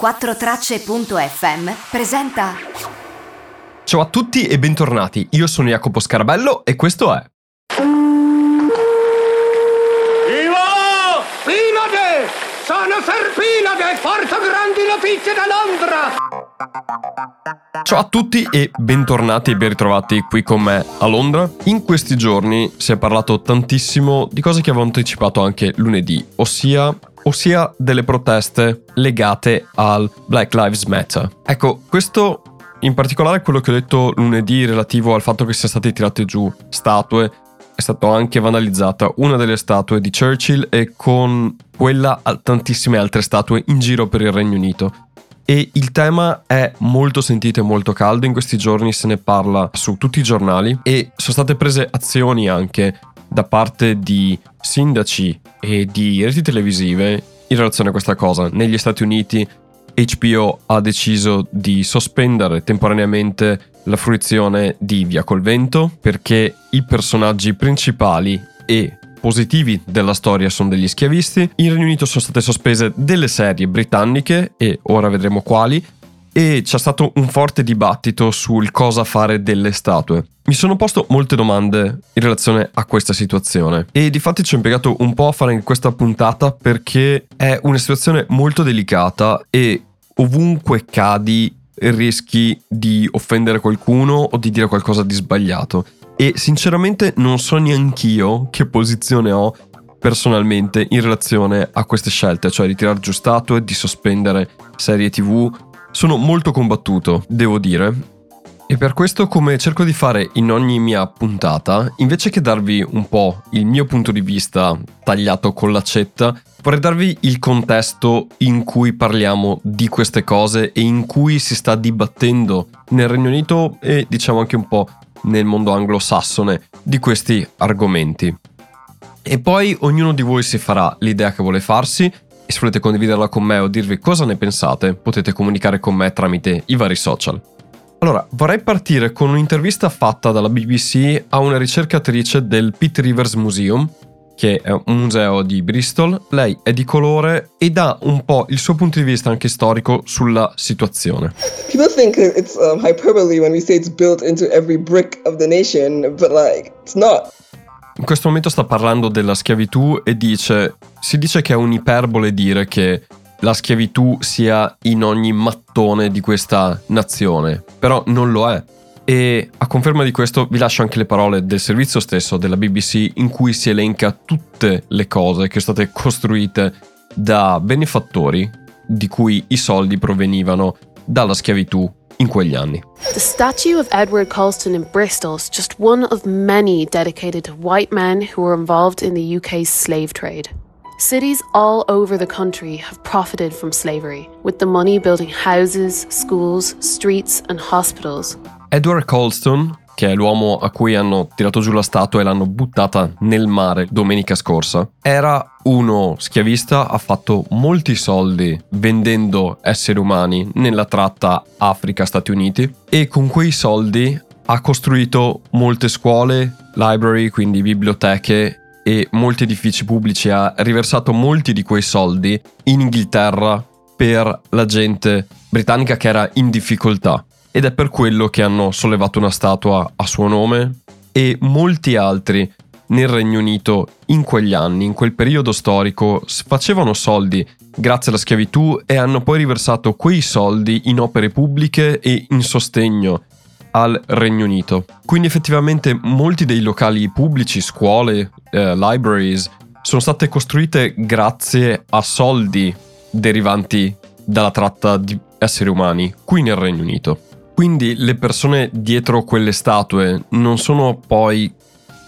4Tracce.fm presenta. Ciao a tutti e bentornati, io sono Jacopo Scarabello e questo è. Ivo! Pinade! Sono Serpinade porto grandi notizie da Londra! Ciao a tutti e bentornati e ben ritrovati qui con me a Londra. In questi giorni si è parlato tantissimo di cose che avevo anticipato anche lunedì, ossia ossia delle proteste legate al Black Lives Matter. Ecco, questo in particolare quello che ho detto lunedì relativo al fatto che siano state tirate giù statue, è stata anche vandalizzata una delle statue di Churchill e con quella tantissime altre statue in giro per il Regno Unito. E il tema è molto sentito e molto caldo, in questi giorni se ne parla su tutti i giornali e sono state prese azioni anche da parte di sindaci e di reti televisive in relazione a questa cosa. Negli Stati Uniti HBO ha deciso di sospendere temporaneamente la fruizione di Via col Vento perché i personaggi principali e positivi della storia sono degli schiavisti. In Regno Unito sono state sospese delle serie britanniche e ora vedremo quali e c'è stato un forte dibattito sul cosa fare delle statue. Mi sono posto molte domande in relazione a questa situazione e di fatti ci ho impiegato un po' a fare questa puntata perché è una situazione molto delicata e ovunque cadi rischi di offendere qualcuno o di dire qualcosa di sbagliato. E sinceramente non so neanch'io che posizione ho personalmente in relazione a queste scelte, cioè di tirare giù statue, di sospendere serie tv sono molto combattuto, devo dire. E per questo, come cerco di fare in ogni mia puntata, invece che darvi un po' il mio punto di vista tagliato con l'accetta, vorrei darvi il contesto in cui parliamo di queste cose e in cui si sta dibattendo nel Regno Unito e diciamo anche un po' nel mondo anglosassone di questi argomenti. E poi ognuno di voi si farà l'idea che vuole farsi e se volete condividerla con me o dirvi cosa ne pensate, potete comunicare con me tramite i vari social. Allora, vorrei partire con un'intervista fatta dalla BBC a una ricercatrice del Pitt Rivers Museum, che è un museo di Bristol. Lei è di colore e dà un po' il suo punto di vista anche storico sulla situazione. People think it's um, hyperbole when we say it's built into every brick of the nation, but like it's not. In questo momento sta parlando della schiavitù e dice, si dice che è un'iperbole dire che la schiavitù sia in ogni mattone di questa nazione, però non lo è. E a conferma di questo vi lascio anche le parole del servizio stesso della BBC in cui si elenca tutte le cose che sono state costruite da benefattori di cui i soldi provenivano dalla schiavitù in quegli anni. The statue of Edward Colston in Bristol is just one of many dedicated to white men who were involved in the UK's slave trade. Cities all over the country have profited from slavery, with the money building houses, schools, streets, and hospitals. Edward Colston che è l'uomo a cui hanno tirato giù la statua e l'hanno buttata nel mare domenica scorsa, era uno schiavista, ha fatto molti soldi vendendo esseri umani nella tratta Africa-Stati Uniti e con quei soldi ha costruito molte scuole, library, quindi biblioteche e molti edifici pubblici, ha riversato molti di quei soldi in Inghilterra per la gente britannica che era in difficoltà. Ed è per quello che hanno sollevato una statua a suo nome e molti altri nel Regno Unito in quegli anni, in quel periodo storico, facevano soldi grazie alla schiavitù e hanno poi riversato quei soldi in opere pubbliche e in sostegno al Regno Unito. Quindi effettivamente molti dei locali pubblici, scuole, eh, libraries, sono state costruite grazie a soldi derivanti dalla tratta di esseri umani qui nel Regno Unito. Quindi le persone dietro quelle statue non sono poi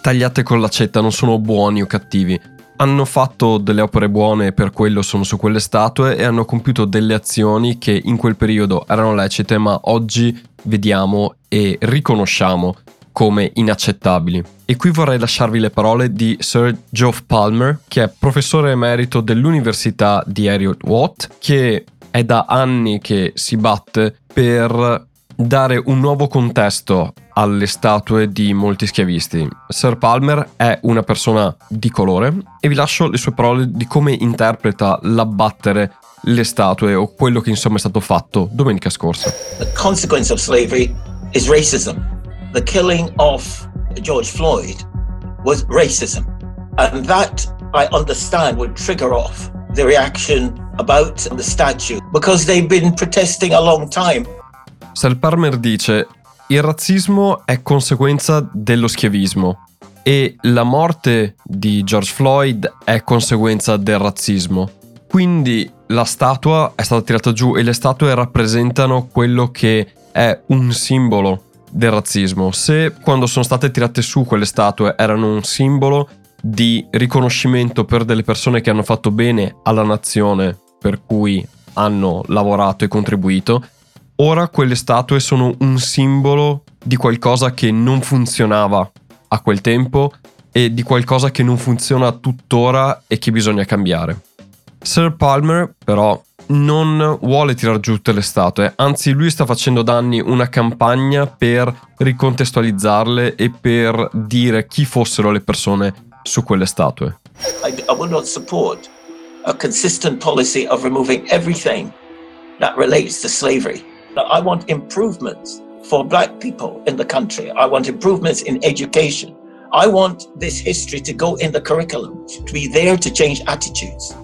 tagliate con l'accetta, non sono buoni o cattivi. Hanno fatto delle opere buone per quello sono su quelle statue e hanno compiuto delle azioni che in quel periodo erano lecite ma oggi vediamo e riconosciamo come inaccettabili. E qui vorrei lasciarvi le parole di Sir Geoff Palmer, che è professore emerito dell'Università di Heriot Watt, che è da anni che si batte per dare un nuovo contesto alle statue di molti schiavisti. Sir Palmer è una persona di colore e vi lascio le sue parole di come interpreta l'abbattere le statue o quello che insomma è stato fatto domenica scorsa. The consequence of slavery is racism. The killing of George Floyd was racism. And that I understand would trigger off the reaction about the statue because they've been protesting a long time. Sal Palmer dice: Il razzismo è conseguenza dello schiavismo e la morte di George Floyd è conseguenza del razzismo. Quindi la statua è stata tirata giù e le statue rappresentano quello che è un simbolo del razzismo. Se quando sono state tirate su quelle statue erano un simbolo di riconoscimento per delle persone che hanno fatto bene alla nazione per cui hanno lavorato e contribuito, ora quelle statue sono un simbolo di qualcosa che non funzionava a quel tempo e di qualcosa che non funziona tuttora e che bisogna cambiare. Sir Palmer però non vuole tirar giù tutte le statue, anzi lui sta facendo danni una campagna per ricontestualizzarle e per dire chi fossero le persone su quelle statue. I, I will not support a consistent policy of removing everything that relates to slavery. I want improvements for black people in the country. I want improvements in education. I want this history to go in the curriculum, to be there to change attitudes.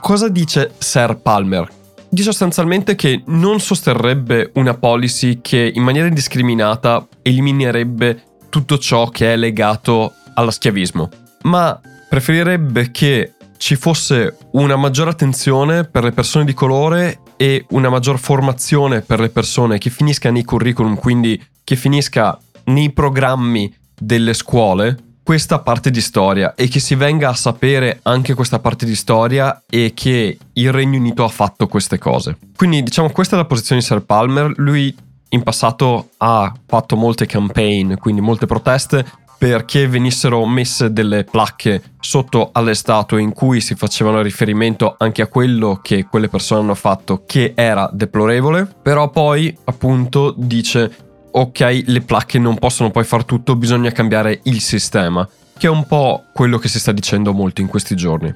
Cosa dice Sir Palmer? Dice sostanzialmente che non sosterrebbe una policy che in maniera indiscriminata eliminerebbe tutto ciò che è legato allo schiavismo, ma preferirebbe che ci fosse una maggiore attenzione per le persone di colore e una maggior formazione per le persone che finisca nei curriculum, quindi che finisca nei programmi delle scuole questa parte di storia e che si venga a sapere anche questa parte di storia e che il Regno Unito ha fatto queste cose. Quindi diciamo questa è la posizione di Sir Palmer, lui in passato ha fatto molte campaign, quindi molte proteste perché venissero messe delle placche sotto alle statue in cui si facevano riferimento anche a quello che quelle persone hanno fatto che era deplorevole, però poi appunto dice ok, le placche non possono poi far tutto, bisogna cambiare il sistema, che è un po' quello che si sta dicendo molto in questi giorni.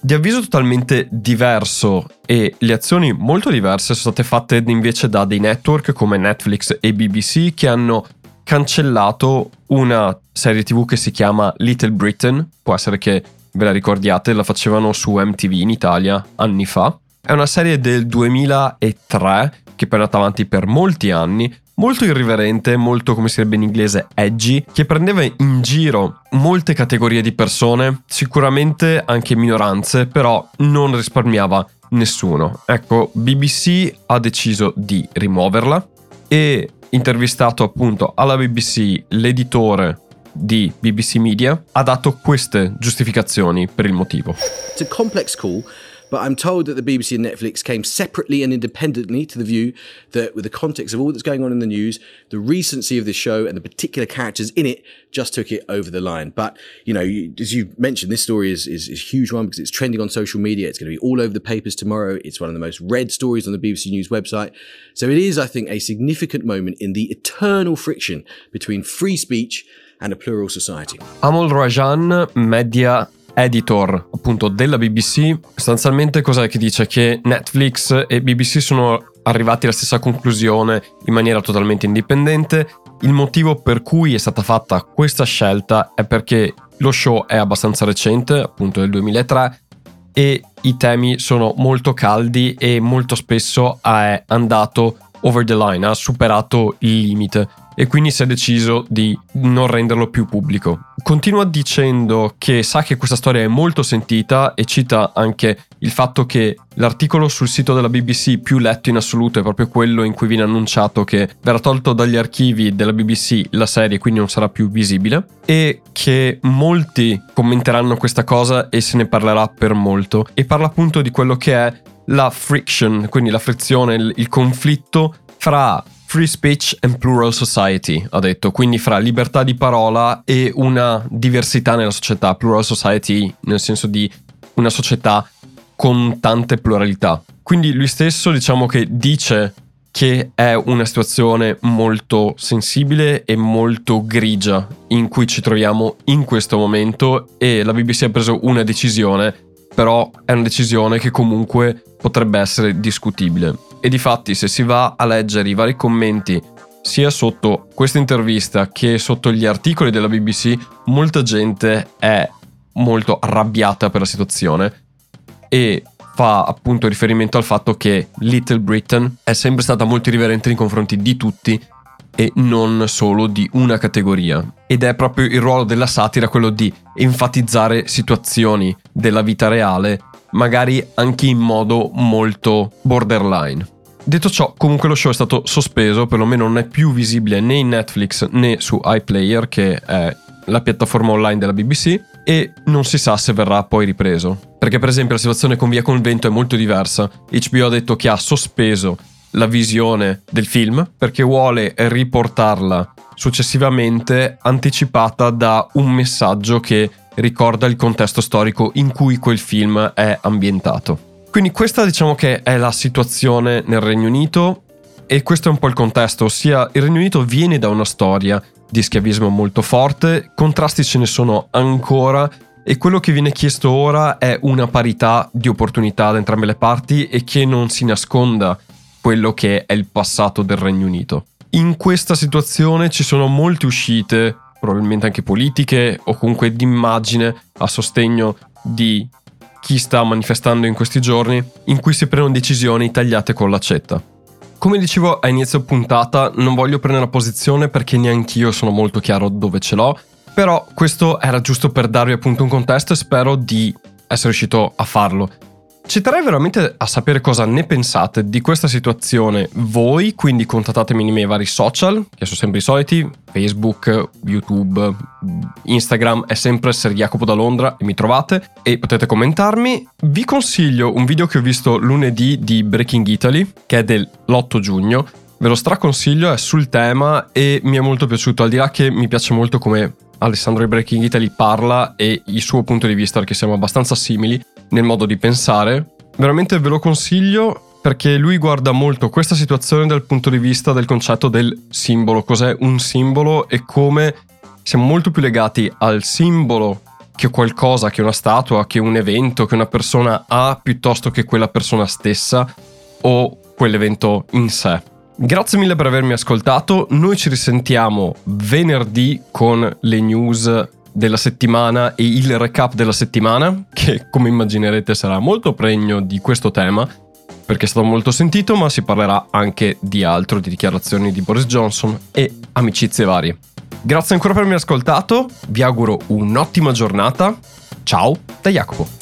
Di avviso totalmente diverso e le azioni molto diverse sono state fatte invece da dei network come Netflix e BBC che hanno cancellato una serie tv che si chiama Little Britain, può essere che ve la ricordiate, la facevano su MTV in Italia anni fa. È una serie del 2003 che è andata avanti per molti anni, molto irriverente, molto come si direbbe in inglese edgy, che prendeva in giro molte categorie di persone, sicuramente anche minoranze, però non risparmiava nessuno. Ecco, BBC ha deciso di rimuoverla e intervistato appunto alla BBC l'editore di BBC Media ha dato queste giustificazioni per il motivo. It's a complex call But I'm told that the BBC and Netflix came separately and independently to the view that, with the context of all that's going on in the news, the recency of the show and the particular characters in it just took it over the line. But, you know, as you mentioned, this story is, is, is a huge one because it's trending on social media. It's going to be all over the papers tomorrow. It's one of the most read stories on the BBC News website. So it is, I think, a significant moment in the eternal friction between free speech and a plural society. Amol Rajan, media editor appunto della BBC, sostanzialmente cos'è che dice? Che Netflix e BBC sono arrivati alla stessa conclusione in maniera totalmente indipendente. Il motivo per cui è stata fatta questa scelta è perché lo show è abbastanza recente, appunto del 2003, e i temi sono molto caldi e molto spesso è andato over the line, ha superato il limite e quindi si è deciso di non renderlo più pubblico. Continua dicendo che sa che questa storia è molto sentita e cita anche il fatto che l'articolo sul sito della BBC più letto in assoluto è proprio quello in cui viene annunciato che verrà tolto dagli archivi della BBC la serie, quindi non sarà più visibile e che molti commenteranno questa cosa e se ne parlerà per molto e parla appunto di quello che è la friction, quindi la frizione, il, conflitto fra Free speech and plural society, ha detto, quindi fra libertà di parola e una diversità nella società, plural society nel senso di una società con tante pluralità. Quindi lui stesso diciamo che dice che è una situazione molto sensibile e molto grigia in cui ci troviamo in questo momento e la BBC ha preso una decisione però è una decisione che comunque potrebbe essere discutibile. E di fatti se si va a leggere i vari commenti sia sotto questa intervista che sotto gli articoli della BBC, molta gente è molto arrabbiata per la situazione e fa appunto riferimento al fatto che Little Britain è sempre stata molto irriverente nei confronti di tutti e non solo di una categoria. Ed è proprio il ruolo della satira quello di enfatizzare situazioni della vita reale, magari anche in modo molto borderline. Detto ciò, comunque lo show è stato sospeso, perlomeno non è più visibile né in Netflix né su iPlayer, che è la piattaforma online della BBC, e non si sa se verrà poi ripreso. Perché per esempio la situazione con Via Convento è molto diversa. HBO ha detto che ha sospeso la visione del film perché vuole riportarla successivamente anticipata da un messaggio che ricorda il contesto storico in cui quel film è ambientato. Quindi questa diciamo che è la situazione nel Regno Unito e questo è un po' il contesto, ossia il Regno Unito viene da una storia di schiavismo molto forte, contrasti ce ne sono ancora e quello che viene chiesto ora è una parità di opportunità da entrambe le parti e che non si nasconda quello che è il passato del Regno Unito. In questa situazione ci sono molte uscite, probabilmente anche politiche o comunque d'immagine a sostegno di chi sta manifestando in questi giorni, in cui si prendono decisioni tagliate con l'accetta. Come dicevo a inizio puntata, non voglio prendere una posizione perché neanch'io sono molto chiaro dove ce l'ho, però questo era giusto per darvi appunto un contesto e spero di essere riuscito a farlo. Ci terrei veramente a sapere cosa ne pensate di questa situazione. Voi, quindi contattatemi nei miei vari social, che sono sempre i soliti, Facebook, YouTube, Instagram, è sempre Ser Jacopo da Londra e mi trovate e potete commentarmi. Vi consiglio un video che ho visto lunedì di Breaking Italy, che è dell'8 giugno, ve lo straconsiglio, è sul tema e mi è molto piaciuto, al di là che mi piace molto come Alessandro di Breaking Italy parla e il suo punto di vista, perché siamo abbastanza simili nel modo di pensare. Veramente ve lo consiglio perché lui guarda molto questa situazione dal punto di vista del concetto del simbolo, cos'è un simbolo e come siamo molto più legati al simbolo che qualcosa, che una statua, che un evento, che una persona ha, piuttosto che quella persona stessa o quell'evento in sé. Grazie mille per avermi ascoltato, noi ci risentiamo venerdì con le news della settimana e il recap della settimana, che come immaginerete sarà molto pregno di questo tema, perché è stato molto sentito, ma si parlerà anche di altro, di dichiarazioni di Boris Johnson e amicizie varie. Grazie ancora per avermi ascoltato, vi auguro un'ottima giornata, ciao da Jacopo.